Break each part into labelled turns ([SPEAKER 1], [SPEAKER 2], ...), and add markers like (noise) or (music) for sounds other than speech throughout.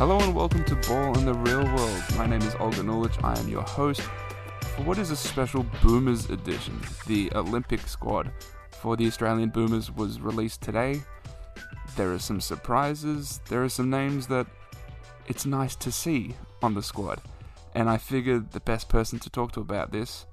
[SPEAKER 1] Hello and welcome to Ball in the Real World. My name is Olgun Uluc. I am your host for what is a special Boomers edition. The Olympic squad for the Australian Boomers was released today. There are some surprises. There are some names that it's nice to see on the squad. And I figured the best person to talk to about this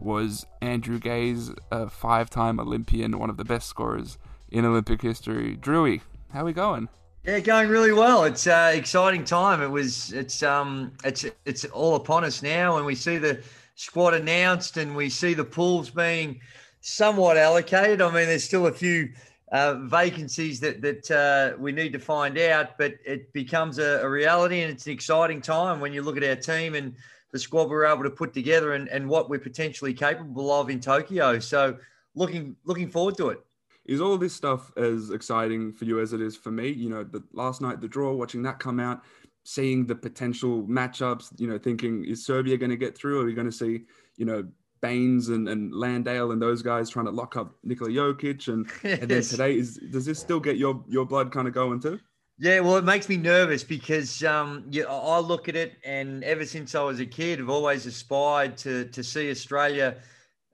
[SPEAKER 1] was Andrew Gaze, a five time Olympian, one of the best scorers in Olympic history. Drewy, how are we going?
[SPEAKER 2] Yeah, going really well. It's uh, exciting time. It was. It's um. It's it's all upon us now, and we see the squad announced, and we see the pools being somewhat allocated. I mean, there's still a few uh, vacancies that that uh, we need to find out, but it becomes a, a, reality, and it's an exciting time when you look at our team and the squad we're able to put together, and, and what we're potentially capable of in Tokyo. So, looking looking forward to it
[SPEAKER 1] is all this stuff as exciting for you as it is for me? You know, the last night the draw, watching that come out, seeing the potential matchups. You know, thinking is Serbia going to get through? Are we going to see you know Baynes and, and Landale and those guys trying to lock up Nikola Jokic and, yes. (laughs) and then today is does this still get your your blood kind of going too?
[SPEAKER 2] Yeah, well, it makes me nervous because um, yeah, I look at it, and ever since I was a kid, I've always aspired to to see Australia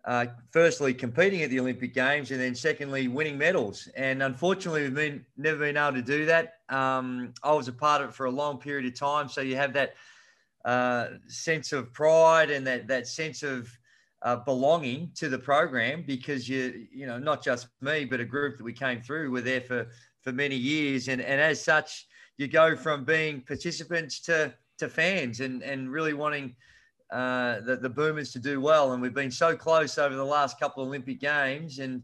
[SPEAKER 2] uh, firstly competing at the Olympic Games, and then secondly winning medals. And unfortunately, we've been never been able to do that. Um, I was a part of it for a long period of time, so you have that uh, sense of pride and that that sense of uh, belonging to the program because you you know not just me, but a group that we came through were there for for many years, and and as such, you go from being participants to to fans and and really wanting uh, the, the Boomers to do well. And we've been so close over the last couple of Olympic Games. And,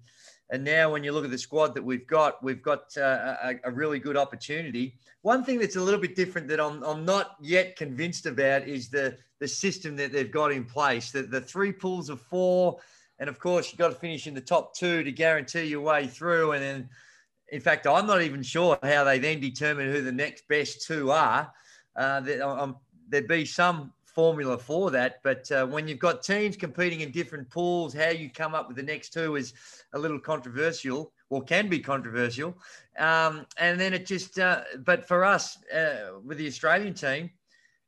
[SPEAKER 2] and now, when you look at the squad that we've got, we've got uh, a, a, really good opportunity. One thing that's a little bit different that I'm, I'm not yet convinced about is the, the system that they've got in place. The, the three pools of four. And of course, you've got to finish in the top two to guarantee your way through. And then, in fact, I'm not even sure how they then determine who the next best two are. Uh, there'd be some formula for that. But uh, when you've got teams competing in different pools, how you come up with the next two is a little controversial or can be controversial. Um, and then it just, uh, but for us uh, with the Australian team,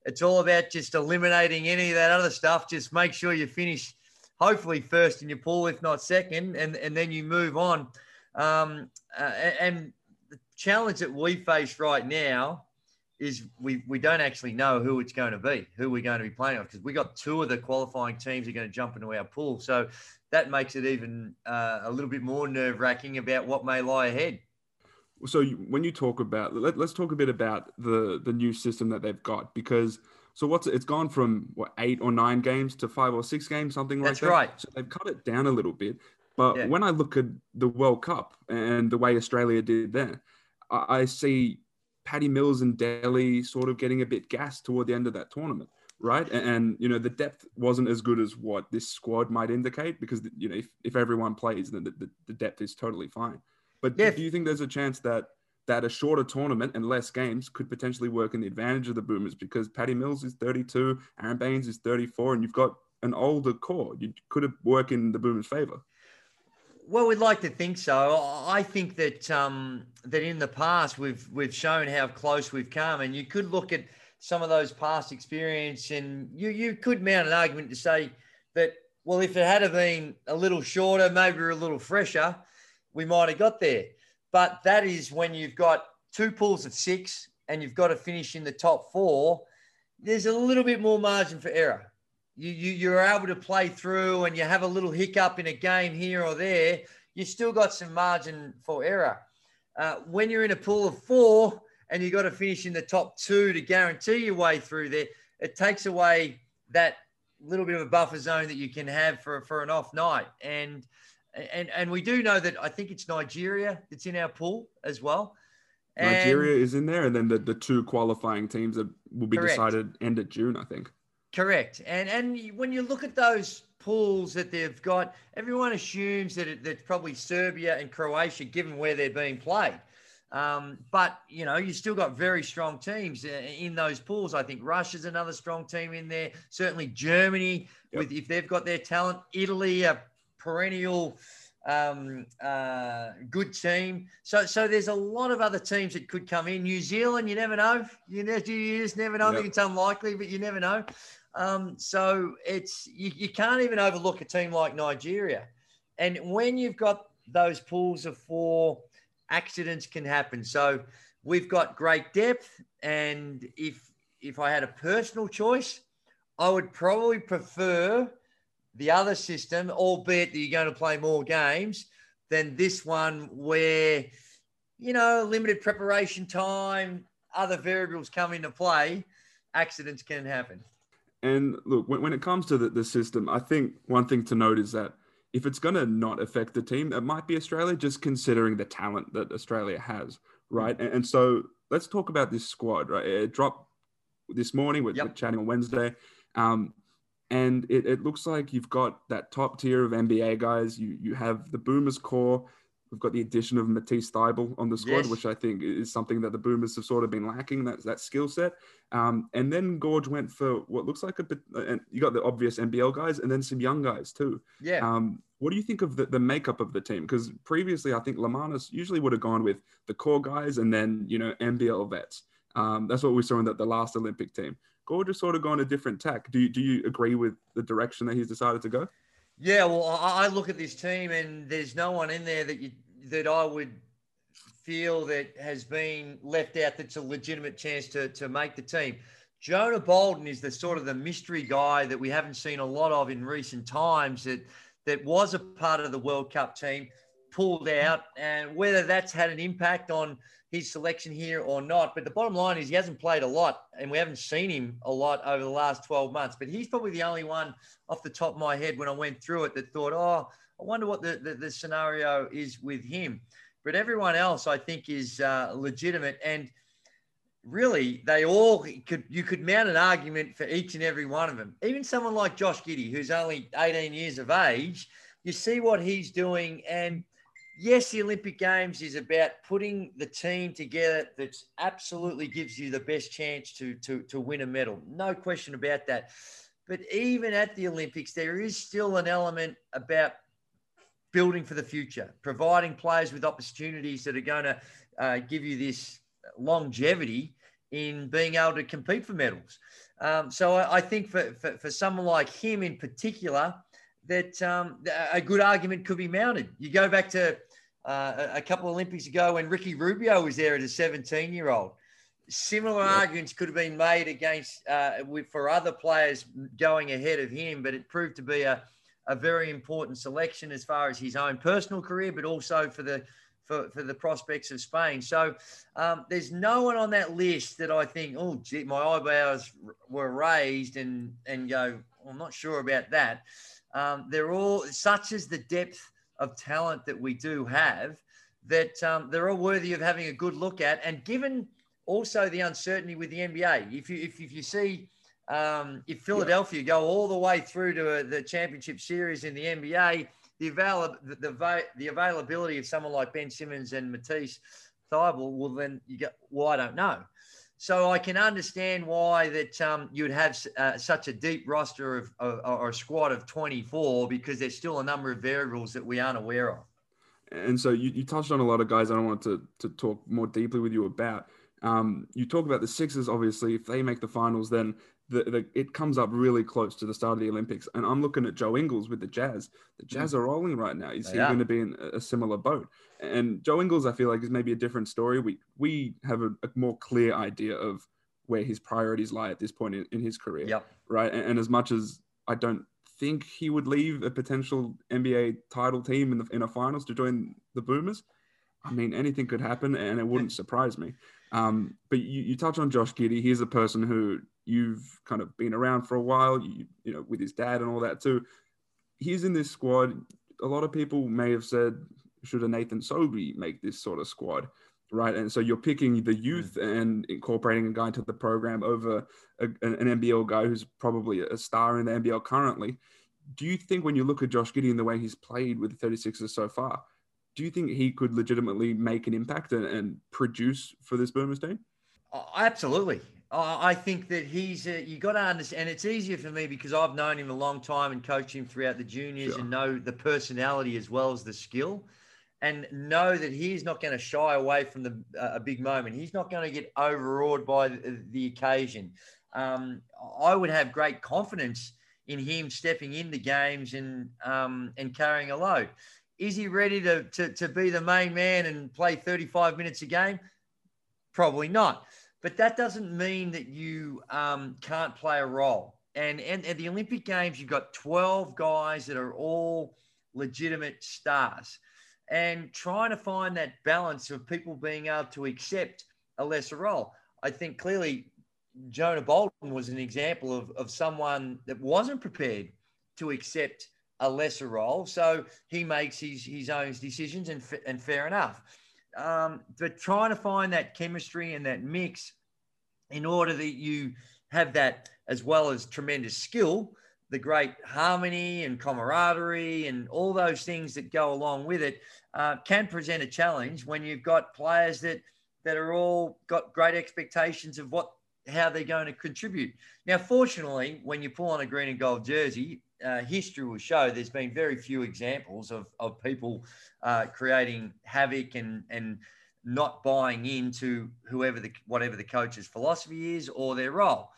[SPEAKER 2] it's all about just eliminating any of that other stuff. Just make sure you finish, hopefully, first in your pool, if not second, and, and then you move on. Um, uh, and the challenge that we face right now is we we don't actually know who it's going to be, who we're going to be playing on, because we got two of the qualifying teams are going to jump into our pool. So that makes it even uh, a little bit more nerve wracking about what may lie ahead.
[SPEAKER 1] So when you talk about, let, us talk a bit about the the new system that they've got because. So what's it's gone from what eight or nine games to five or six games, something
[SPEAKER 2] That's
[SPEAKER 1] like that.
[SPEAKER 2] right.
[SPEAKER 1] So they've cut it down a little bit. But yeah. when I look at the World Cup and the way Australia did there, I see Patty Mills and Delly sort of getting a bit gassed toward the end of that tournament, right? And, and, you know the depth wasn't as good as what this squad might indicate because you know if, if everyone plays, then the, the, the depth is totally fine. But yeah. do you think there's a chance that that a shorter tournament and less games could potentially work in the advantage of the Boomers because Patty Mills is 32, Aaron Baynes is 34, and you've got an older core. You could have worked in the Boomers' favor.
[SPEAKER 2] Well, we'd like to think so. I think that um, that in the past we've we've shown how close we've come, and you could look at some of those past experience, and you you could mount an argument to say that well, if it had have been a little shorter, maybe a little fresher, we might have got there. But that is when you've got two pools of six, and you've got to finish in the top four. There's a little bit more margin for error you, you you're able to play through and you have a little hiccup in a game here or there, you still got some margin for error. Uh, when you're in a pool of four and you've got to finish in the top two to guarantee your way through there, it takes away that little bit of a buffer zone that you can have for, for an off night. And and and we do know that I think it's Nigeria that's in our pool as well.
[SPEAKER 1] And Nigeria is in there, and then the, the two qualifying teams that will be correct. decided end of June, I think.
[SPEAKER 2] Correct. And and when you look at those pools that they've got, everyone assumes that it, that's probably Serbia and Croatia, given where they're being played. Um, but you know, you still got very strong teams uh, in those pools. I think Russia's another strong team in there. Certainly Germany, yep. with if they've got their talent. Italy, a perennial um, uh, good team. So, so there's a lot of other teams that could come in. New Zealand, you never know. You, ne- you just never know. Yep. I think it's unlikely, but you never know. Um, so it's you, you can't even overlook a team like Nigeria. And when you've got those pools of four, accidents can happen. So we've got great depth, and if if I had a personal choice, I would probably prefer the other system, albeit that you're going to play more games than this one where, you know, limited preparation time, other variables come into play, accidents can happen.
[SPEAKER 1] And look, when, when it comes to the, the system, I think one thing to note is that if it's going to not affect the team, it might be Australia, just considering the talent that Australia has, right? And, and so let's talk about this squad, right? It dropped this morning. with yep. chatting on Wednesday. Um, and it, it looks like you've got that top tier of NBA guys. You you have the Boomers core. We've got the addition of Matisse Thybulle on the squad, yes. which I think is something that the Boomers have sort of been lacking that that skill set. Um, and then Goorj went for what looks like a bit. And you got the obvious NBL guys, and then some young guys too.
[SPEAKER 2] Yeah.
[SPEAKER 1] Um, what do you think of the, the makeup of the team? Because previously, I think Lemanis usually would have gone with the core guys and then you know NBL vets. Um, that's what we saw in the, the last Olympic team. Goorj has sort of gone a different tack. Do you, do you agree with the direction that he's decided to go?
[SPEAKER 2] Yeah, well, I look at this team and there's no one in there that you that I would feel that has been left out that's a legitimate chance to, to make the team. Jonah Bolden is the sort of the mystery guy that we haven't seen a lot of in recent times that that was a part of the World Cup team, pulled out, and whether that's had an impact on his selection here or not. But the bottom line is he hasn't played a lot, and we haven't seen him a lot over the last 12 months. But he's probably the only one off the top of my head when I went through it that thought, oh, I wonder what the, the, the scenario is with him. But everyone else, I think, is uh, legitimate. And really, they all could, you could mount an argument for each and every one of them. Even someone like Josh Giddey who's only 18 years of age, you see what he's doing. And yes, the Olympic Games is about putting the team together that absolutely gives you the best chance to, to, to win a medal. No question about that. But even at the Olympics, there is still an element about building for the future, providing players with opportunities that are going to uh, give you this longevity in being able to compete for medals. Um, so I, I think for, for, for, someone like him in particular, that um, a good argument could be mounted. You go back to uh, a couple of Olympics ago when Ricky Rubio was there as a 17 year old. Similar yeah. arguments could have been made against uh, with, for other players going ahead of him, but it proved to be a, a very important selection as far as his own personal career, but also for the for, for the prospects of Spain. So um, there's no one on that list that I think, oh, gee, my eyebrows were raised and and go, I'm not sure about that. Um, they're all such as the depth of talent that we do have that um, they're all worthy of having a good look at. And given also the uncertainty with the NBA, if you if, if you see um, if Philadelphia go all the way through to a, the championship series in the NBA, the, avail- the, the, the availability of someone like Ben Simmons and Matisse Thybulle will then you get well, I don't know. So I can understand why that um, you would have uh, such a deep roster of, of, or a squad of 24 because there's still a number of variables that we aren't aware of.
[SPEAKER 1] And so you, you touched on a lot of guys I don't want to, to talk more deeply with you about. Um, you talk about the Sixers, obviously, if they make the finals, then the, the, it comes up really close to the start of the Olympics. And I'm looking at Joe Ingles with the Jazz. The Jazz mm. are rolling right now. Is he going to be in a similar boat? And Joe Ingles, I feel like, is maybe a different story. We we have a, a more clear idea of where his priorities lie at this point in, in his career.
[SPEAKER 2] Yep.
[SPEAKER 1] Right. And, and, as much as I don't think he would leave a potential NBA title team in the in a finals to join the Boomers, I mean, anything could happen, and it wouldn't (laughs) surprise me. Um, but you, you touch on Josh Giddey. He's a person who you've kind of been around for a while, you, you know, with his dad and all that too. He's in this squad. A lot of people may have said, should a Nathan Sobey make this sort of squad? Right. And so you're picking the youth mm. and incorporating a guy into the program over a, an NBL guy who's probably a star in the NBL currently. Do you think when you look at Josh Giddey and the way he's played with the 36ers so far, do you think he could legitimately make an impact and, and produce for this Boomers team?
[SPEAKER 2] Oh, absolutely I think that he's uh, you got to understand. And it's easier for me because I've known him a long time and coached him throughout the juniors sure. and know the personality as well as the skill, and know that he's not going to shy away from the uh, a big moment. He's not going to get overawed by the, the occasion. Um, I would have great confidence in him stepping into games and um, and carrying a load. Is he ready to, to, to be the main man and play 35 minutes a game? Probably not. But that doesn't mean that you um, can't play a role. And, and at the Olympic Games, you've got 12 guys that are all legitimate stars. And trying to find that balance of people being able to accept a lesser role. I think clearly Jonah Bolden was an example of, of someone that wasn't prepared to accept a lesser role. So he makes his, his own decisions and, and fair enough. Um, but trying to find that chemistry and that mix in order that you have that as well as tremendous skill, the great harmony and camaraderie and all those things that go along with it uh, can present a challenge when you've got players that that are all got great expectations of what how they're going to contribute. Now, fortunately, when you pull on a green and gold jersey, uh, history will show there's been very few examples of, of people uh, creating havoc and, and not buying into whoever the whatever the coach's philosophy is or their role.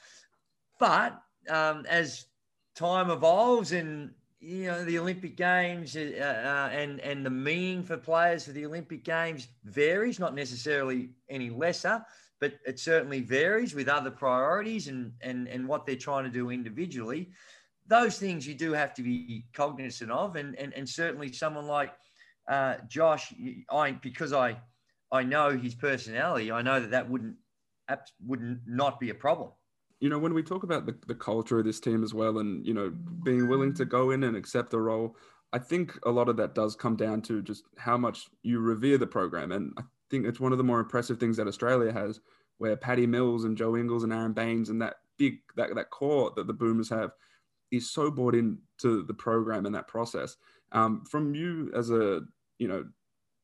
[SPEAKER 2] But um, as time evolves and you know the Olympic Games uh, uh, and and the meaning for players for the Olympic Games varies, not necessarily any lesser, but it certainly varies with other priorities and and and what they're trying to do individually those things you do have to be cognizant of, and and, and certainly someone like uh, Josh, I because I I know his personality, I know that that wouldn't wouldn't not be a problem.
[SPEAKER 1] You know, when we talk about the, the culture of this team as well, and you know, being willing to go in and accept a role, I think a lot of that does come down to just how much you revere the program, and I think it's one of the more impressive things that Australia has, where Patty Mills and Joe Ingles and Aaron Baynes and that big that that core that the Boomers have is so bought into the program and that process. Um, from you as a you know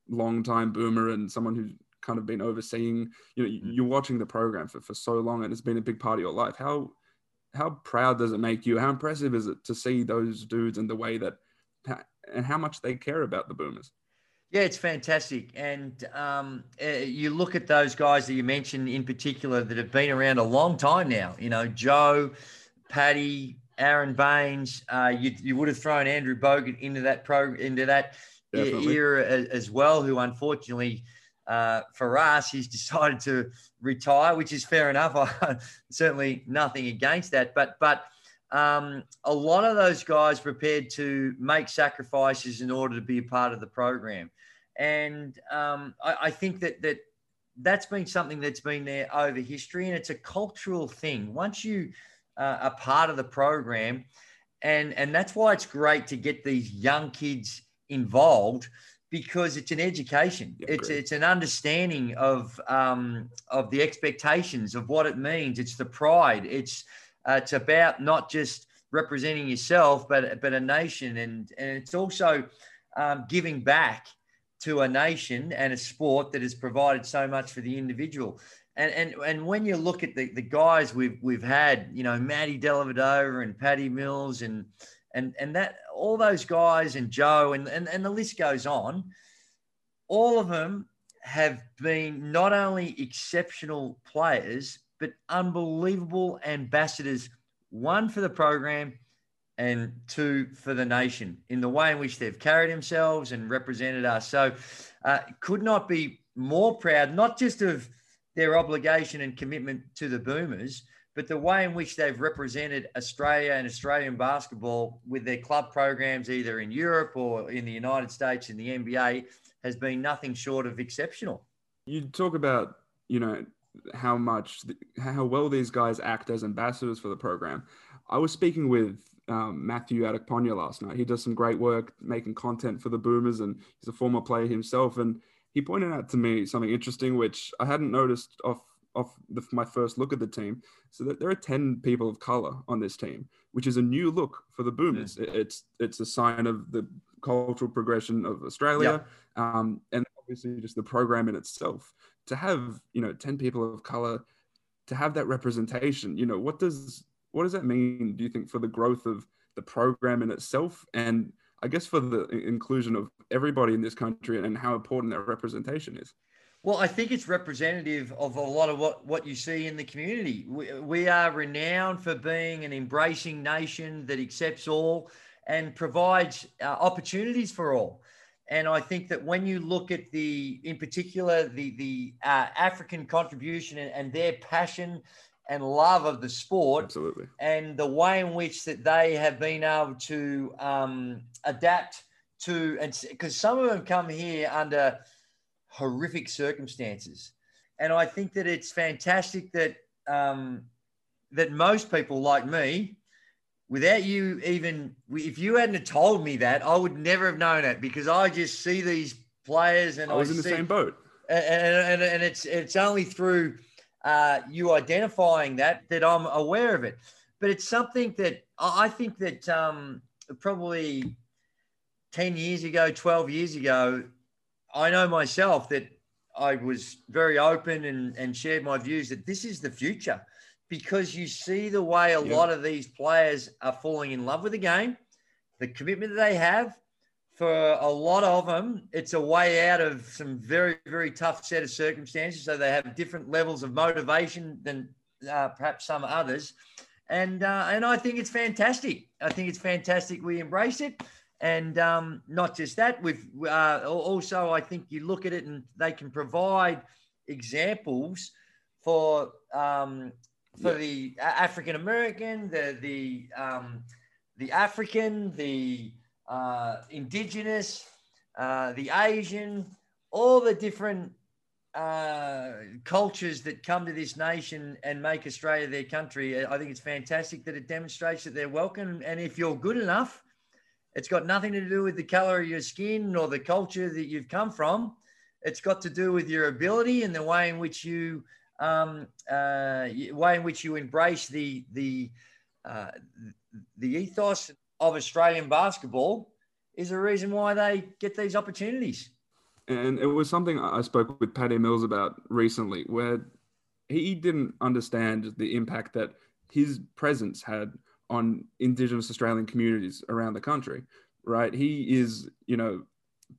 [SPEAKER 1] long time boomer and someone who's kind of been overseeing, you know, mm-hmm. you're watching the program for, for so long and it's been a big part of your life. How how proud does it make you? How impressive is it to see those dudes and the way that and how much they care about the boomers?
[SPEAKER 2] Yeah, it's fantastic. And um, uh, you look at those guys that you mentioned in particular that have been around a long time now. You know, Joe, Patty, Aaron Baynes. Uh, you, you would have thrown Andrew Bogut into that pro into that Definitely. era as, as, well, who unfortunately uh, for us he's (laughs) decided to retire, which is fair enough. I, (laughs) certainly nothing against that, but but um, a lot of those guys prepared to make sacrifices in order to be a part of the program, and um, I, I think that that that's been something that's been there over history, and it's a cultural thing. Once you uh, a part of the program. And, and that's why it's great to get these young kids involved because it's an education. Yeah, it's it's an understanding of um, of the expectations of what it means. It's the pride. It's uh, it's about not just representing yourself, but but a nation, and and it's also um, giving back to a nation and a sport that has provided so much for the individual and and and when you look at the, the guys we've we've had, you know, Matty Dellavedova and Patty Mills and and and that all those guys and Joe and, and and the list goes on, all of them have been not only exceptional players but unbelievable ambassadors. One for the program, and two for the nation in the way in which they've carried themselves and represented us. So, uh, could not be more proud, not just of their obligation and commitment to the Boomers, but the way in which they've represented Australia and Australian basketball with their club programs, either in Europe or in the United States in the NBA, has been nothing short of exceptional.
[SPEAKER 1] You talk about, you know, how much, how well these guys act as ambassadors for the program. I was speaking with um, Matthew Adekponya last night. He does some great work making content for the Boomers, and he's a former player himself. And he pointed out to me something interesting, which I hadn't noticed off off the, my first look at the team. So that there are ten people of color on this team, which is a new look for the Boomers. Yeah. It's it's a sign of the cultural progression of Australia, yeah. um, and obviously just the program in itself. To have you know ten people of color to have that representation. You know, what does what does that mean? Do you think for the growth of the program in itself, and I guess for the inclusion of everybody in this country, and how important that representation is?
[SPEAKER 2] Well, I think it's representative of a lot of what, what you see in the community. We, we are renowned for being an embracing nation that accepts all and provides uh, opportunities for all. And I think that when you look at the, in particular, the the uh, African contribution and, and, their passion and love of the sport,
[SPEAKER 1] absolutely,
[SPEAKER 2] and the way in which that they have been able to um, adapt to, and because some of them come here under horrific circumstances, and I think that it's fantastic that um, that most people like me without you even if you hadn't told me that i would never have known it because i just see these players and
[SPEAKER 1] i was
[SPEAKER 2] I
[SPEAKER 1] in the same boat.
[SPEAKER 2] and, and, and it's it's only through uh, you identifying that that i'm aware of it but it's something that i think that um, probably 10 years ago 12 years ago i know myself that i was very open and, and shared my views that this is the future because you see the way a lot of these players are falling in love with the game, the commitment that they have. For a lot of them, it's a way out of some very, very tough set of circumstances. So they have different levels of motivation than uh, perhaps some others. And, uh, and I think it's fantastic. I think it's fantastic. We embrace it. And um, not just that, with uh, also, I think you look at it and they can provide examples for um, for yeah. the African American, the the um, the African, the uh, indigenous, uh, the Asian, all the different uh, cultures that come to this nation and make Australia their country. I think it's fantastic that it demonstrates that they're welcome. And if you're good enough, it's got nothing to do with the color of your skin or the culture that you've come from. It's got to do with your ability and the way in which you um, uh, way in which you embrace the the uh, the ethos of Australian basketball is the reason why they get these opportunities.
[SPEAKER 1] And it was something I spoke with Patty Mills about recently, where he didn't understand the impact that his presence had on Indigenous Australian communities around the country. Right? He is, you know,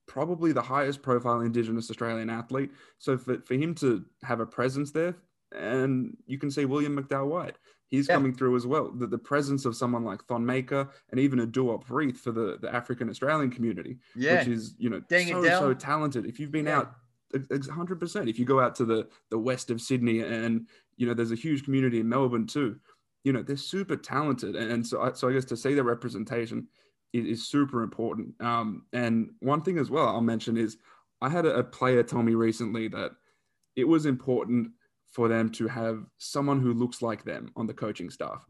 [SPEAKER 1] probably the highest profile Indigenous Australian athlete. So for, for him to have a presence there, and you can see William McDowell White, he's yeah. coming through as well. The, the presence of someone like Thon Maker and even a Duop Reath for the, the African Australian community, yeah. which is, you know, Dang so, so talented. If you've been yeah. out 100%, if you go out to the, the west of Sydney and, you know, there's a huge community in Melbourne too, you know, they're super talented. And so, I, so I guess to see the representation, is, is super important. Um, and one thing as well I'll mention is I had a, a player tell me recently that it was important for them to have someone who looks like them on the coaching staff.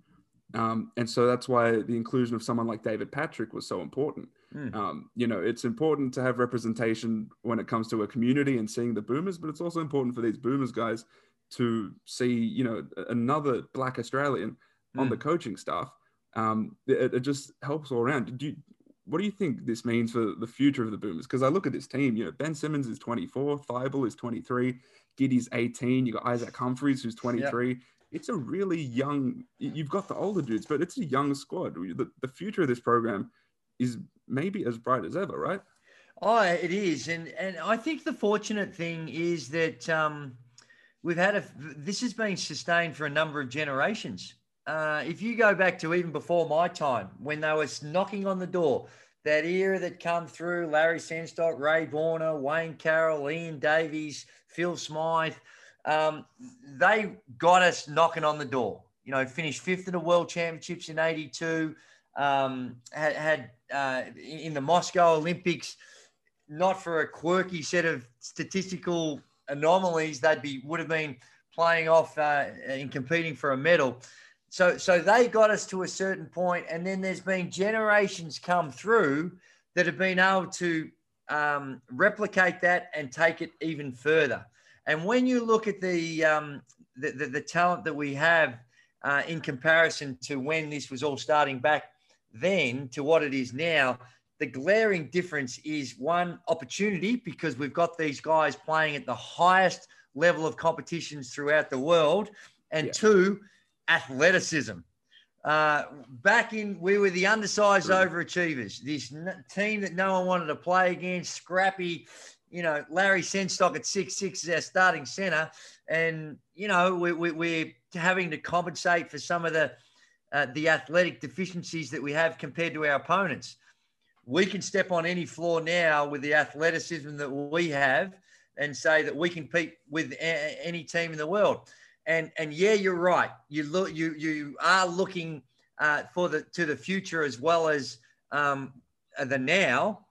[SPEAKER 1] Um, and so that's why the inclusion of someone like David Patrick was so important. Mm. Um, you know, it's important to have representation when it comes to a community and seeing the boomers, but it's also important for these boomers guys to see, you know, another Black Australian mm. on the coaching staff um, it, it, just helps all around. Do you, what do you think this means for the future of the Boomers? Because I look at this team, you know, Ben Simmons is 24, Thybulle is 23, Giddey's 18, you got Isaac Humphries who's 23. Yep. It's a really young, you've got the older dudes, but it's a young squad. The, the future of this program is maybe as bright as ever, right?
[SPEAKER 2] Oh, it is. And, and I think the fortunate thing is that um, we've had a, this has been sustained for a number of generations uh, if you go back to even before my time, when they were knocking on the door, that era that come through, Larry Sengstock, Ray Borner, Wayne Carroll, Ian Davies, Phil Smythe, um, they got us knocking on the door. You know, finished fifth in the World Championships in '82. Um, had, had uh, in the Moscow Olympics, not for a quirky set of statistical anomalies, they'd be would have been playing off uh, in competing for a medal so so they got us to a certain point, and then there's been generations come through that have been able to um, replicate that and take it even further. And when you look at the um, the, the, the, talent that we have uh, in comparison to when this was all starting back then to what it is now, the glaring difference is one opportunity because we've got these guys playing at the highest level of competitions throughout the world and yeah. two, athleticism. Uh, back in, we were the undersized overachievers. This n- team that no one wanted to play against, scrappy. You know, Larry Sengstock at six six is our starting center, and you know we, we, we're having to compensate for some of the uh, the athletic deficiencies that we have compared to our opponents. We can step on any floor now with the athleticism that we have and say that we can compete with a- any team in the world. And and yeah, you're right. You look you you are looking uh, for the to the future as well as um, the now,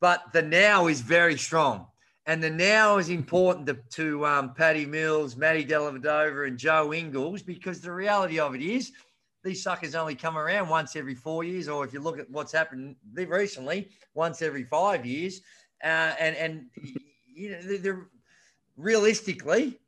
[SPEAKER 2] but the now is very strong. And the now is important to, to um, Patty Mills, Matty Dellavedova, and Joe Ingles because the reality of it is these suckers only come around once every four years, or if you look at what's happened recently, once every five years. Uh, and and you know, they're realistically,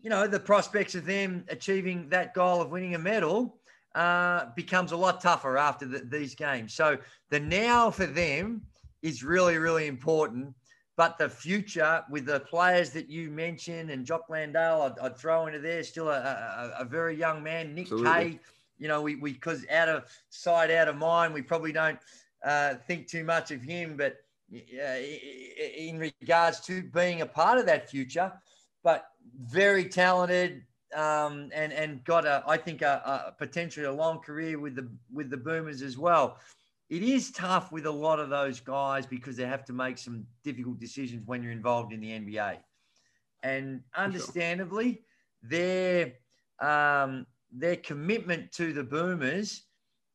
[SPEAKER 2] you know, the prospects of them achieving that goal of winning a medal uh, becomes a lot tougher after the, these games. So the now for them is really, really important. But the future with the players that you mentioned and Jock Landale, I'd, I'd throw into there, still a, a, a very young man. Nick Absolutely. Kay, you know, we because out of sight, out of mind, we probably don't uh, think too much of him. But uh, in regards to being a part of that future, but very talented um, and and got a I think a, a potentially a long career with the with the Boomers as well it is tough with a lot of those guys because they have to make some difficult decisions when you're involved in the NBA. And understandably, their um, their commitment to the Boomers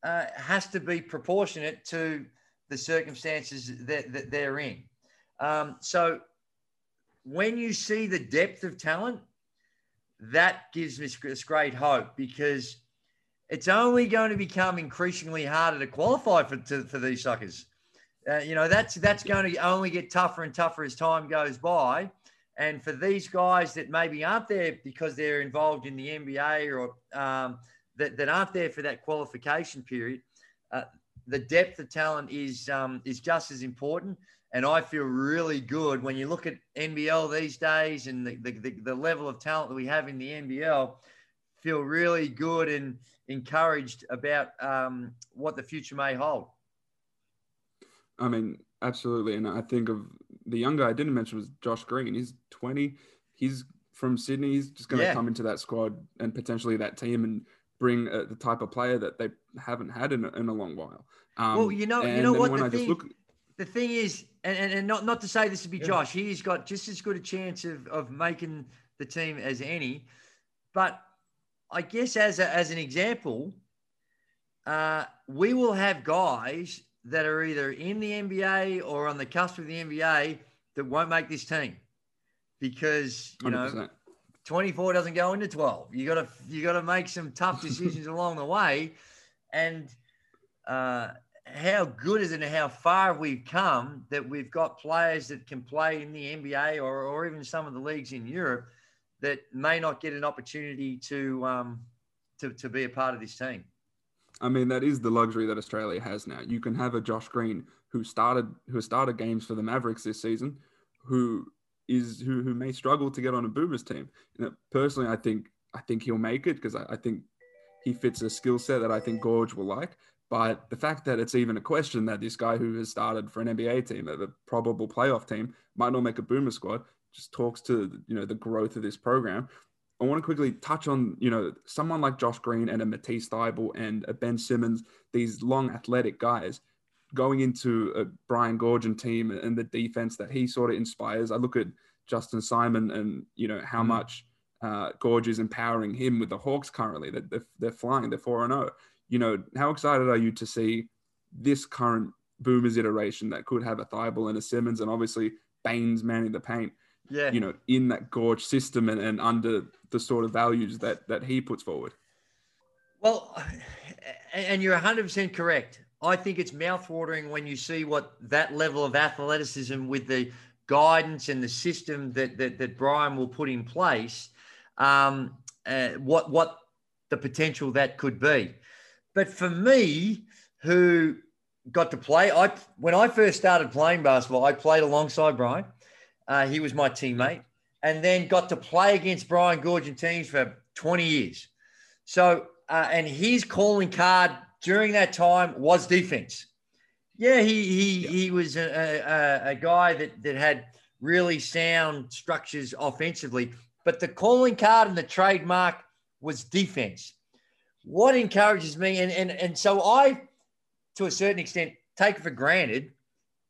[SPEAKER 2] uh, has to be proportionate to the circumstances that, that they're in. Um, so when you see the depth of talent, that gives me great hope because it's only going to become increasingly harder to qualify for, to, for these suckers. Uh, you know, that's that's going to only get tougher and tougher as time goes by. And for these guys that maybe aren't there because they're involved in the NBA or um, that, that aren't there for that qualification period, uh, the depth of talent is um, is just as important. And I feel really good when you look at NBL these days and the, the, the level of talent that we have in the NBL. Feel really good and encouraged about um, what the future may hold.
[SPEAKER 1] I mean, absolutely. And I think of the young guy I didn't mention was Josh Green. He's 20. He's from Sydney. He's just going to yeah. come into that squad and potentially that team and bring uh, the type of player that they haven't had in a, in a long while.
[SPEAKER 2] Um, well, you know, you know what the thing, look... the thing is, and, and, and, not not to say this would be yeah. Josh, he's got just as good a chance of of making the team as any, but I guess as a, as an example, uh, we will have guys that are either in the NBA or on the cusp of the NBA that won't make this team because you 100%. know 24 doesn't go into 12. You got to you got to make some tough (laughs) decisions along the way, and uh, how good is it and how far we've come that we've got players that can play in the NBA or, or even some of the leagues in Europe that may not get an opportunity to um, to, to be a part of this team.
[SPEAKER 1] I mean, that is the luxury that Australia has now. You can have a Josh Green who started who started games for the Mavericks this season, who is who who may struggle to get on a Boomers team. You know, personally, I think I think he'll make it because I, I think he fits a skill set that I think Goorj will like. But the fact that it's even a question that this guy who has started for an NBA team, a probable playoff team, might not make a Boomer squad, just talks to you know the growth of this program. I want to quickly touch on you know someone like Josh Green and a Matisse Thybulle and a Ben Simmons, these long athletic guys going into a Brian Goorjian team and the defense that he sort of inspires. I look at Justin Simon and you know how mm. much uh, Goorj is empowering him with the Hawks currently. That they're, they're flying, they're four and zero. You know how excited are you to see this current Boomers iteration that could have a Thybulle and a Simmons and obviously Baynes manning the paint
[SPEAKER 2] yeah.
[SPEAKER 1] you know, in that Goorj system and, and under the sort of values that that he puts forward.
[SPEAKER 2] Well, and you're 100% correct. I think it's mouthwatering when you see what that level of athleticism with the guidance and the system that that, that Brian will put in place, um, uh, what what the potential that could be. But for me, who got to play, I when I first started playing basketball, I played alongside Brian. Uh, he was my teammate, and then got to play against Brian Goorjian teams for 20 years. So, uh, and his calling card during that time was defense. Yeah, he he yeah. he was a, a, a guy that that had really sound structures offensively, but the calling card and the trademark was defense. What encourages me, and and and so I, to a certain extent, take for granted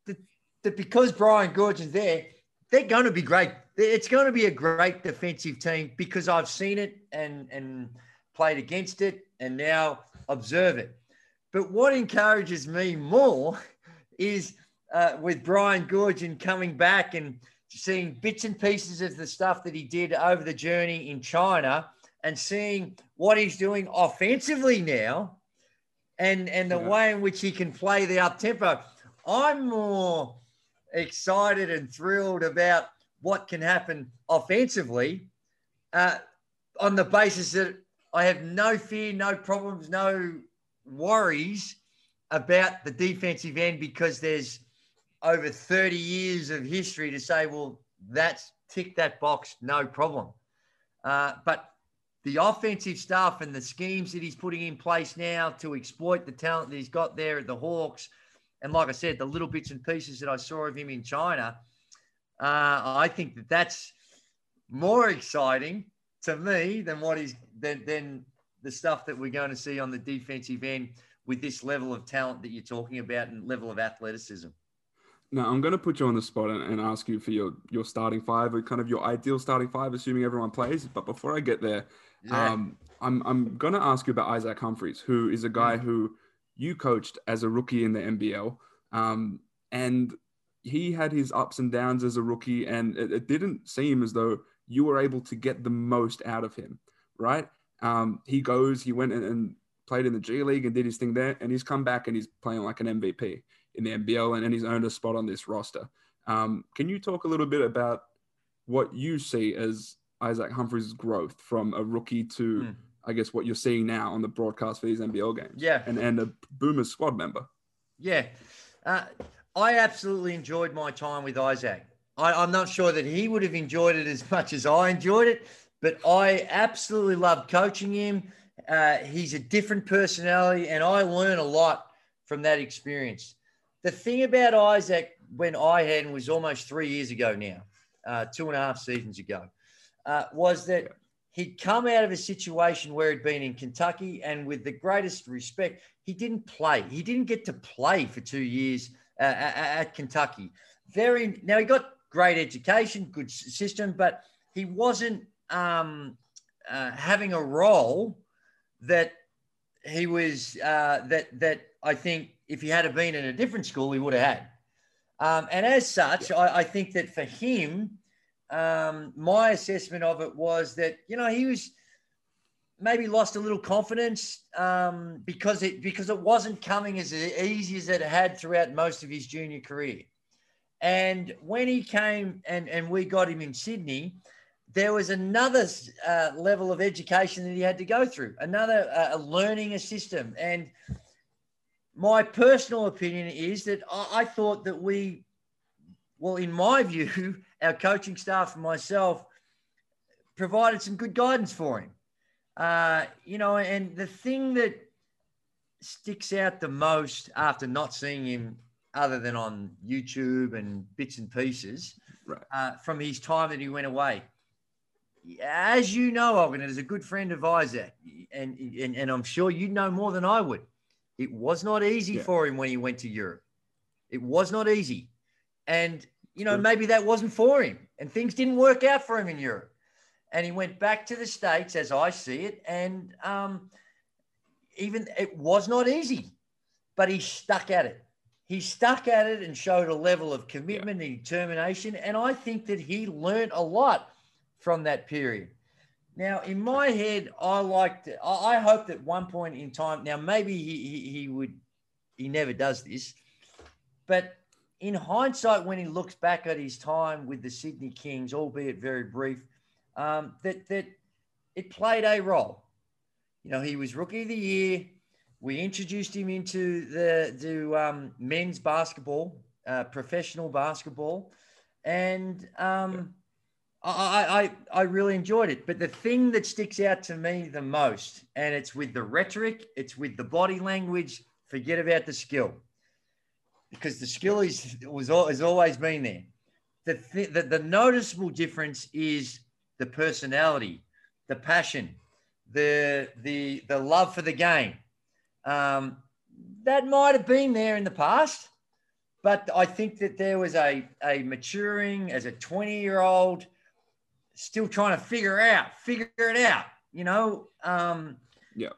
[SPEAKER 2] that, that because Brian Goorjian's there, they're going to be great. It's going to be a great defensive team because I've seen it and and played against it and now observe it. But what encourages me more is uh, with Brian Goorjian coming back and seeing bits and pieces of the stuff that he did over the journey in China and seeing what he's doing offensively now and, and the yeah. way in which he can play the up tempo. I'm more excited and thrilled about what can happen offensively uh, on the basis that I have no fear, no problems, no worries about the defensive end because there's over 30 years of history to say, well, that's tick that box, no problem. Uh, but the offensive stuff and the schemes that he's putting in place now to exploit the talent that he's got there at the Hawks, and like I said, the little bits and pieces that I saw of him in China, uh, I think that that's more exciting to me than what he's than, than the stuff that we're going to see on the defensive end with this level of talent that you're talking about and level of athleticism?
[SPEAKER 1] Now, I'm going to put you on the spot and, and, ask you for your, your starting five or kind of your ideal starting five, assuming everyone plays. But before I get there, yeah. um, I'm, I'm going to ask you about Isaac Humphries, who is a guy mm. who you coached as a rookie in the NBL. Um, and he had his ups and downs as a rookie, and it, it didn't seem as though you were able to get the most out of him, right? Um, he goes, he went and, and, played in the G League and did his thing there, and he's come back and he's playing like an MVP in the NBL, and, and he's earned a spot on this roster. Um, can you talk a little bit about what you see as Isaac Humphries' growth from a rookie to, mm. I guess, what you're seeing now on the broadcast for these NBL games?
[SPEAKER 2] Yeah,
[SPEAKER 1] and and a Boomers squad member.
[SPEAKER 2] Yeah, uh, I absolutely enjoyed my time with Isaac. I, am not sure that he would have enjoyed it as (laughs) much as I enjoyed it, but I absolutely loved coaching him. Uh, he's a different personality, and I learn a lot from that experience. The thing about Isaac, when I had him, was almost three years ago now, uh, two and a half seasons ago, uh, was that he'd come out of a situation where he'd been in Kentucky, and with the greatest respect, he didn't play. He didn't get to play for two years uh, at, Kentucky. Very now, he got great education, good system, but he wasn't um, uh, having a role that he was uh, that that I think if he had been in a different school, he would have had. Um, and as such, I, I, think that for him, um, my assessment of it was that you know he was maybe lost a little confidence um, because it because it wasn't coming as easy as it had throughout most of his junior career. And when he came and, and we got him in Sydney, there was another uh, level of education that he had to go through, another uh, learning a system. And my personal opinion is that I, I, thought that we, well, in my (laughs) view, our coaching staff and myself provided some good guidance for him. Uh, you know, and the thing that sticks out the most after not seeing him other than on YouTube and bits and pieces right. uh, from his time that he went away as you know, Olgun, as a good friend of Isaac, and, and, and I'm sure you know more than I would, it was not easy yeah. for him when he went to Europe. It was not easy. And, you know, maybe that wasn't for him and things didn't work out for him in Europe. And he went back to the States as I see it. And um, even it was not easy, but he stuck at it. He stuck at it and showed a level of commitment yeah. and determination. And I think that he learned a lot from that period. Now, in my head, I liked. I hope that one point in time. Now, maybe he, he, he would. He never does this, but in hindsight, when he looks back at his time with the Sydney Kings, albeit very brief, um, that that it played a role. You know, he was rookie of the year. We introduced him into the the um, men's basketball, uh, professional basketball, and um, I, I I really enjoyed it. But the thing that sticks out to me the most, and it's with the rhetoric, it's with the body language. Forget about the skill, because the skill is was has always been there. The, th- the the noticeable difference is the personality, the passion, the the the love for the game. Um, that might have been there in the past, but I think that there was a a maturing as a twenty year old still trying to figure out, figure it out. You know, um,
[SPEAKER 1] yeah.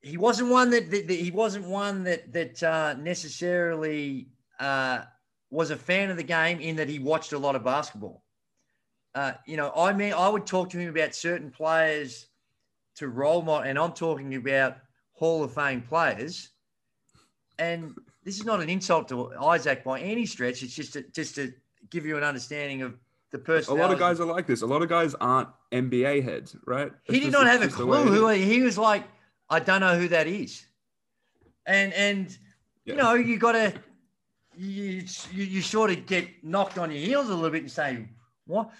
[SPEAKER 2] He wasn't one that, that, that he wasn't one that that uh, necessarily uh, was a fan of the game in that he watched a lot of basketball. Uh, you know, I mean, I would talk to him about certain players to role model, and I'm talking about Hall of Fame players. And this is not an insult to Isaac by any stretch. It's just to, just to give you an understanding of the person.
[SPEAKER 1] A lot of guys are like this. A lot of guys aren't NBA heads, right?
[SPEAKER 2] It's he did just, not have a clue who he was like. I don't know who that is, and and yeah. you know you got to you, you you sort of get knocked on your heels a little bit and say what,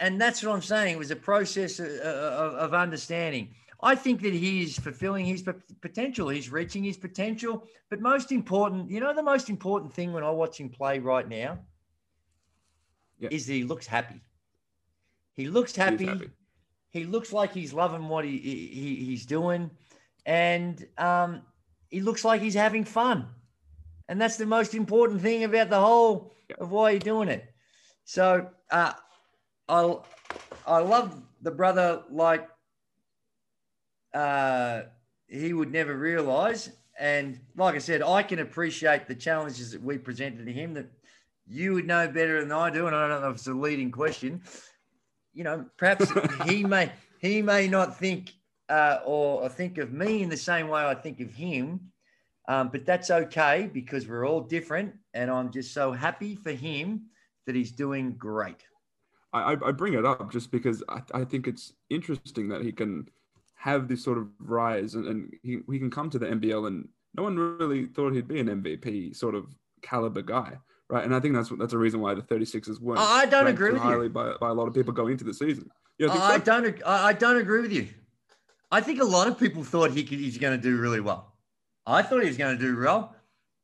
[SPEAKER 2] and that's what I'm saying. It was a process of, of, of understanding. I think that he's fulfilling his potential. He's reaching his potential. But most important, you know, the most important thing when I watch him play right now yep. is that he looks happy. He looks happy. happy. He looks like he's loving what he, he he's doing, and um, he looks like he's having fun. And that's the most important thing about the whole yep. of why you're doing it. So uh, I I love the brother like uh, he would never realize. And like I said, I can appreciate the challenges that we presented to him that you would know better than I do, and I don't know if it's a leading question. You know, perhaps (laughs) he may he may not think uh, or, or, think of me in the same way I think of him, um, but that's okay because we're all different, and I'm just so happy for him that he's doing great.
[SPEAKER 1] I, I bring it up just because I, I think it's interesting that he can have this sort of rise and, and he, he can come to the NBL and no one really thought he'd be an MVP sort of caliber guy right? And I think that's that's a reason why the 36ers weren't.
[SPEAKER 2] I don't agree with
[SPEAKER 1] highly
[SPEAKER 2] you.
[SPEAKER 1] By, by a lot of people going into the season.
[SPEAKER 2] You I, I don't. I don't agree with you. I think a lot of people thought he could, he's going to do really well. I thought he was going to do well.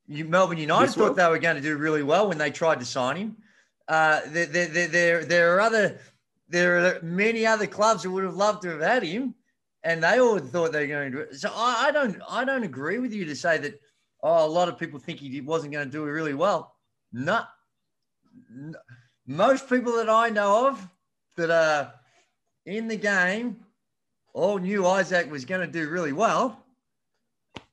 [SPEAKER 2] You, Melbourne United this thought well? they were going to do really well when they tried to sign him. Uh, there, there, there, there are other, there are many other clubs that would have loved to have had him, and they all thought they were going to do it. So I, I don't, I don't agree with you to say that. Oh, a lot of people think he wasn't going to do it really well. No, no, most people that I know of that are in the game all knew Isaac was going to do really well.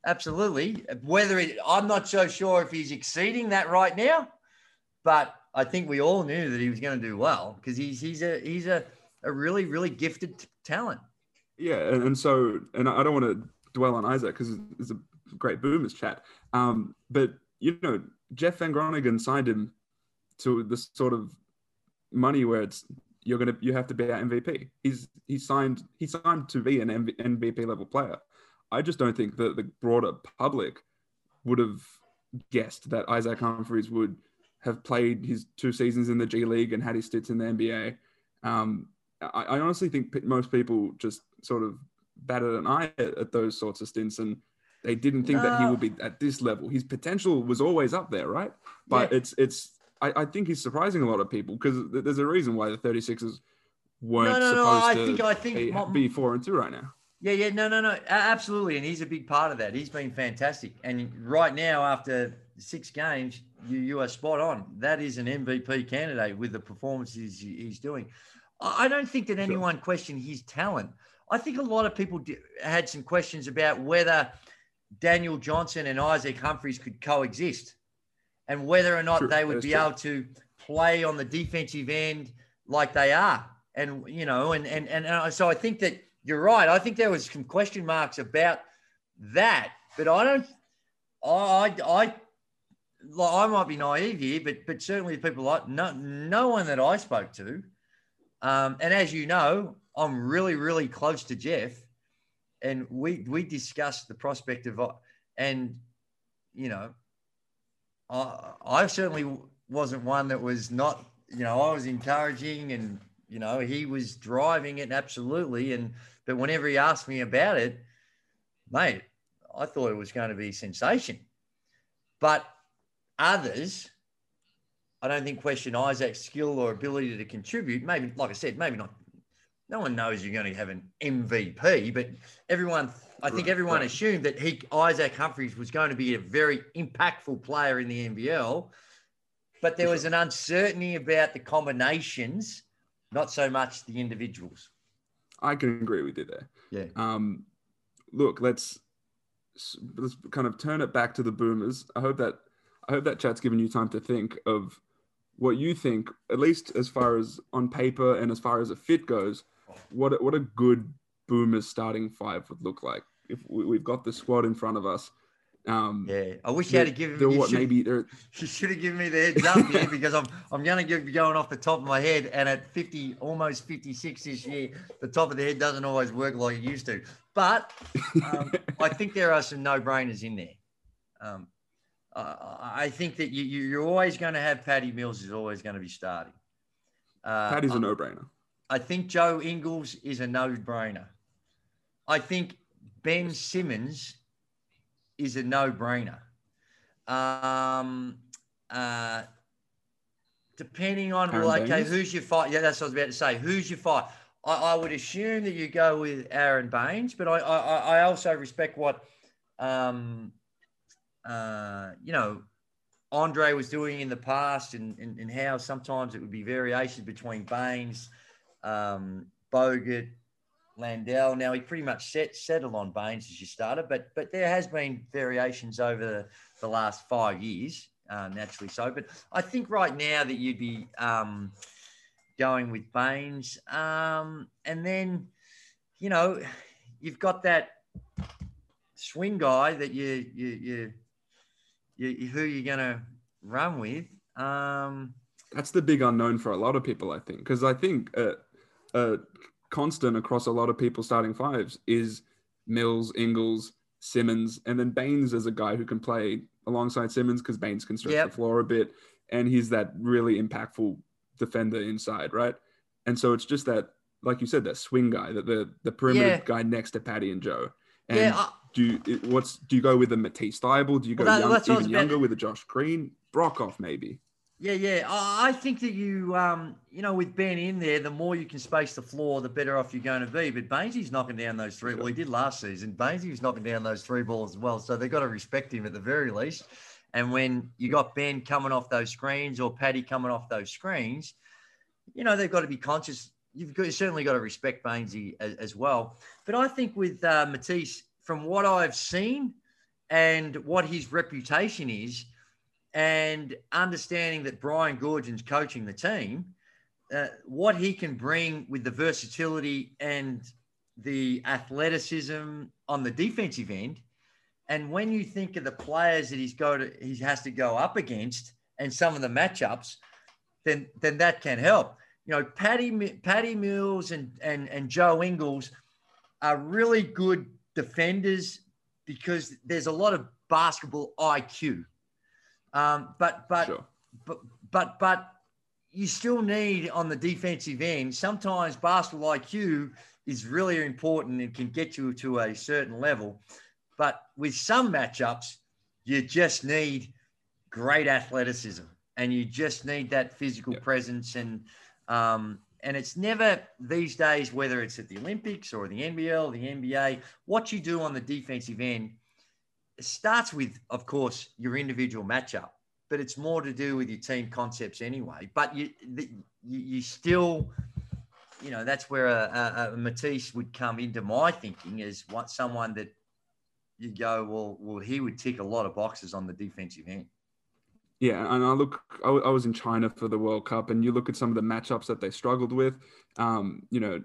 [SPEAKER 2] Absolutely. Whether it, I'm not so sure if he's exceeding that right now, but I think we all knew that he was going to do well because he's he's a he's a, a really really gifted t- talent.
[SPEAKER 1] Yeah, and, so and I don't want to dwell on Isaac because it's a great boomers chat. Um, but you know, Jeff Van Groningen signed him to the sort of money where it's you're gonna you have to be our MVP. He's he signed he signed to be an MVP level player. I just don't think that the broader public would have guessed that Isaac Humphries would have played his two seasons in the G League and had his stints in the NBA. Um, I, I, honestly think most people just sort of batted an eye at, at those sorts of stints and they didn't think that he would be at this level. His potential was always up there, right? But yeah. it's it's I, I, think he's surprising a lot of people because there's a reason why the 36ers weren't no, no, supposed no, I to think, I think be, my, be four and two right now.
[SPEAKER 2] Yeah, yeah, no, no, no, absolutely, and he's a big part of that. He's been fantastic, and right now after six games, you you are spot on. That is an MVP candidate with the performances he's doing. I don't think that anyone sure. questioned his talent. I think a lot of people had some questions about whether Daniel Johnson and Isaac Humphries could coexist and whether or not true. they would be true. able to play on the defensive end like they are. And, you know, and, and, and so I think that you're right. I think there was some question marks about that, but I don't, I, I, I might be naive here, but, but certainly people like no, no one that I spoke to. Um, and as you know, I'm really, really close to Jeff and we we discussed the prospect of and you know I, I certainly wasn't one that was not you know I was encouraging and You know, he was driving it absolutely. And but whenever he asked me about it, mate, I thought it was going to be sensation. But others, I don't think question Isaac's skill or ability to contribute. Maybe, like I said, maybe not. No one knows you're going to have an MVP, but everyone, I think everyone assumed that he, Isaac Humphries, was going to be a very impactful player in the NBL. But there was an uncertainty about the combinations, not so much the individuals.
[SPEAKER 1] I can agree with you there.
[SPEAKER 2] Yeah.
[SPEAKER 1] Um, look, let's let's kind of turn it back to the Boomers. I hope that I hope that chat's given you time to think of what you think, at least as far as on paper and as far as a fit goes. What what a good Boomers starting five would look like if we've got the squad in front of us. Um,
[SPEAKER 2] yeah, I wish you had to give
[SPEAKER 1] me. What maybe?
[SPEAKER 2] You should have given me the heads up here because I'm I'm going to be going off the top of my head, and at 50, almost 56 this year, the top of the head doesn't always work like it used to. But um, I think there are some no brainers in there. Um, uh, I think that you, you're always going to have Patty Mills is always going to be starting.
[SPEAKER 1] Uh, Patty's a no brainer.
[SPEAKER 2] I think Joe Ingles is a no brainer. I think Ben Simmons is a no brainer. Um, uh, depending on, Aaron well, okay, who's your fight? Yeah, that's what I was about to say. Who's your fight? I, I would assume that you go with Aaron Baynes, but I, I, I also respect what, um, uh, you know, Andre was doing in the past and, and, and how sometimes it would be variations between Baynes, um, Bogut, Landale. Now he pretty much set, settled on Baynes as you started, but but there has been variations over the, the last five years, uh, naturally so. But I think right now that you'd be um, going with Baynes, um, and then you know you've got that swing guy that you you you, you who you're going to run with. Um,
[SPEAKER 1] That's the big unknown for a lot of people, I think, because I think. Uh, uh, constant across a lot of people starting fives is Mills, Ingles, Simmons, and then Baynes as a guy who can play alongside Simmons because Baynes can stretch yep. the floor a bit, and he's that really impactful defender inside, right? And so it's just that, like you said, that swing guy, that the the perimeter yeah. guy next to Patty and Joe. And yeah, I, do you what's do you go with a Matisse Thybulle? Do you go well, that, young, even younger with a Josh Green, Broekhoff maybe?
[SPEAKER 2] Yeah, yeah. I think that you, um, you know, with Ben in there, the more you can space the floor, the better off you're going to be. But Baynesy's knocking down those three. Well, he did last season. Baynesy was knocking down those three balls as well. So they've got to respect him at the very least. And when you got Ben coming off those screens or Patty coming off those screens, you know, they've got to be conscious. You've got, you certainly got to respect Baynesy as, as, well. But I think with uh, Matisse, from what I've seen and what his reputation is – and understanding that Brian Goorjian's coaching the team, uh, what he can bring with the versatility and the athleticism on the defensive end. And when you think of the players that he's go to, he has to go up against, and some of the matchups, then then that can help. You know, Patty Patty Mills and and and Joe Ingles are really good defenders because there's a lot of basketball IQ. Um, but but, sure. but but but you still need on the defensive end. Sometimes basketball IQ is really important and can get you to a certain level. But with some matchups, you just need great athleticism and you just need that physical yeah. presence and um, and it's never these days whether it's at the Olympics or the NBL, the NBA, what you do on the defensive end it starts with, of course, your individual matchup, but it's more to do with your team concepts anyway. But you, the, you, still, you know, that's where a, a, a, Matisse would come into my thinking as what someone that you go, well, well, he would tick a lot of boxes on the defensive end.
[SPEAKER 1] Yeah, and I look, I, was in China for the World Cup, and you look at some of the matchups that they struggled with. Um, you know,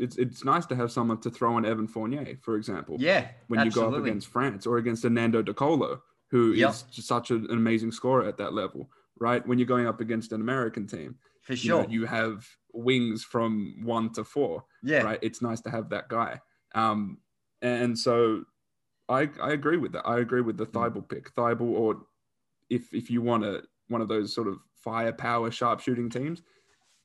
[SPEAKER 1] it's it's nice to have someone to throw in Evan Fournier, for example.
[SPEAKER 2] Yeah,
[SPEAKER 1] when absolutely. you go up against France or against Hernando De Colo, who yep. is such an amazing scorer at that level, right? When you're going up against an American team,
[SPEAKER 2] for sure,
[SPEAKER 1] you, know, you have wings from one to four.
[SPEAKER 2] Yeah,
[SPEAKER 1] right. It's nice to have that guy. Um, and so I I agree with that. I agree with the Thybulle pick, Thybulle, or if if you want a one of those sort of firepower sharpshooting teams,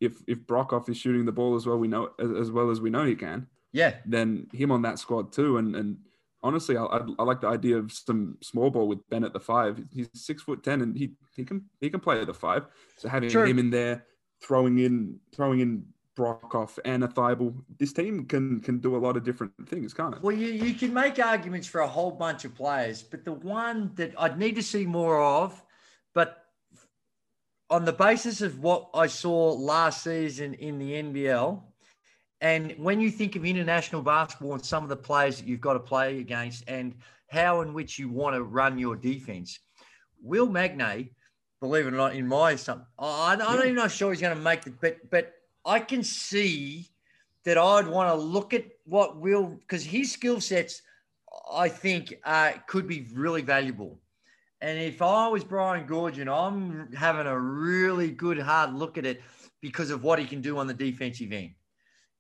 [SPEAKER 1] if if Broekhoff is shooting the ball as well we know as, as well as we know he can,
[SPEAKER 2] yeah,
[SPEAKER 1] then him on that squad too. And and honestly, I, I, I like the idea of some small ball with Ben at the five. He's six foot ten and he he can he can play at the five. So having True. him in there, throwing in throwing in Broekhoff and a Thybulle, this team can can do a lot of different things, can't it?
[SPEAKER 2] Well, you, you can make arguments for a whole bunch of players, but the one that I'd need to see more of, but on the basis of what I saw last season in the NBL, and when you think of international basketball and some of the players that you've got to play against and how in which you want to run your defense, Will Magnay, believe it or not, in my I, I don't even sure he's going to make the but but I can see that I'd want to look at what Will, because his skill sets, I think, uh, could be really valuable. And if I was Brian Goorjian, I'm having a really good hard look at it because of what he can do on the defensive end.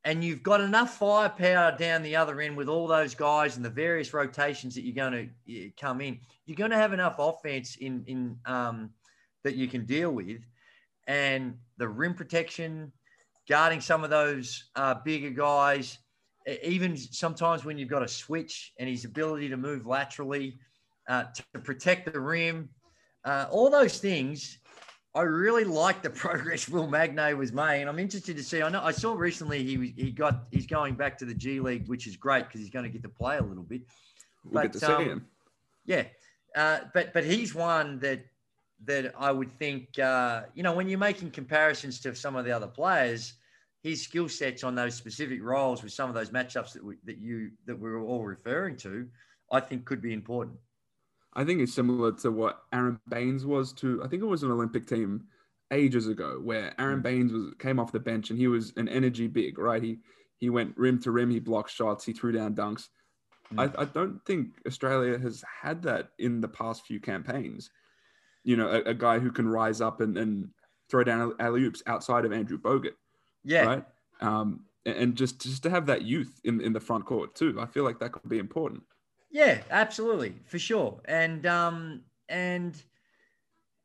[SPEAKER 2] And you've got enough firepower down the other end with all those guys and the various rotations that you're going to come in. You're going to have enough offense in in um, that you can deal with, and the rim protection, guarding some of those uh, bigger guys, even sometimes when you've got a switch and his ability to move laterally uh, to protect the rim, uh, all those things. I really like the (laughs) progress Will Magnay was made. I'm interested to see. I know I saw recently he he got he's going back to the G League, which is great because he's going to get to play a little bit.
[SPEAKER 1] We'll but, get to um, see him.
[SPEAKER 2] Yeah, uh, but but he's one that that I would think, uh, you know, when you're making comparisons to some of the other players, his skill sets on those specific roles with some of those matchups that we, that you that we were all referring to, I think could be important.
[SPEAKER 1] I think it's similar to what Aaron Baynes was to. I think it was an Olympic team ages ago where Aaron Baynes was came off the bench and he was an energy big, right? He he went rim to rim, he blocked shots, he threw down dunks. Mm. I, I don't think Australia has had that in the past few campaigns you know, a, a guy who can rise up and, and throw down alley oops outside of Andrew Bogut.
[SPEAKER 2] Yeah.
[SPEAKER 1] Right. Um, and just just to have that youth in, in the front court too, I feel like that could be important.
[SPEAKER 2] Yeah, absolutely, for sure. And um, and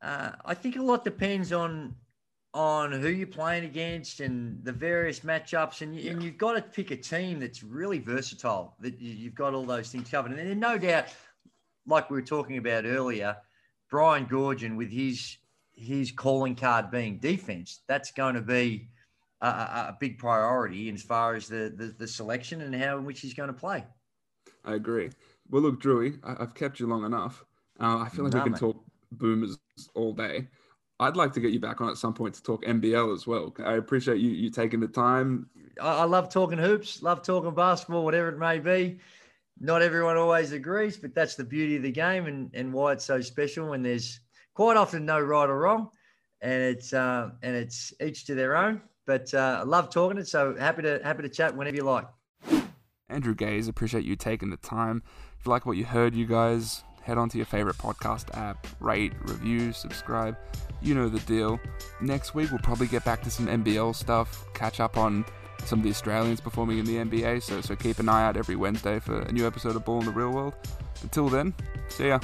[SPEAKER 2] uh, I think a lot depends on on who you're playing against and the various matchups, and, you, yeah. and you've got to pick a team that's really versatile. That you've got all those things covered, and then no doubt, like we were talking about earlier, Brian Goorjian with his his calling card being defense, that's going to be a, a, big priority as far as the, the, the selection and how in which he's going to play.
[SPEAKER 1] I agree. Well, look, Drewy, I, have kept you long enough. Uh, I feel like we can talk boomers all day. I'd like to get you back on at some point to talk NBL as well. I appreciate you you taking the time.
[SPEAKER 2] I, I love talking hoops, love talking basketball, whatever it may be not everyone always agrees, but that's the beauty of the game and, and why it's so special when there's quite often no right or wrong, and it's uh, and it's each to their own. But uh, I love talking it, so happy to happy to chat whenever you like.
[SPEAKER 1] Andrew Gaze, appreciate you taking the time. If you like what you heard, you guys head on to your favorite podcast app, rate, review, subscribe. You know the deal. Next week we'll probably get back to some NBL stuff, catch up on some of the Australians performing in the NBA. So, so keep an eye out every Wednesday for a new episode of Ball in the Real World. Until then, see ya.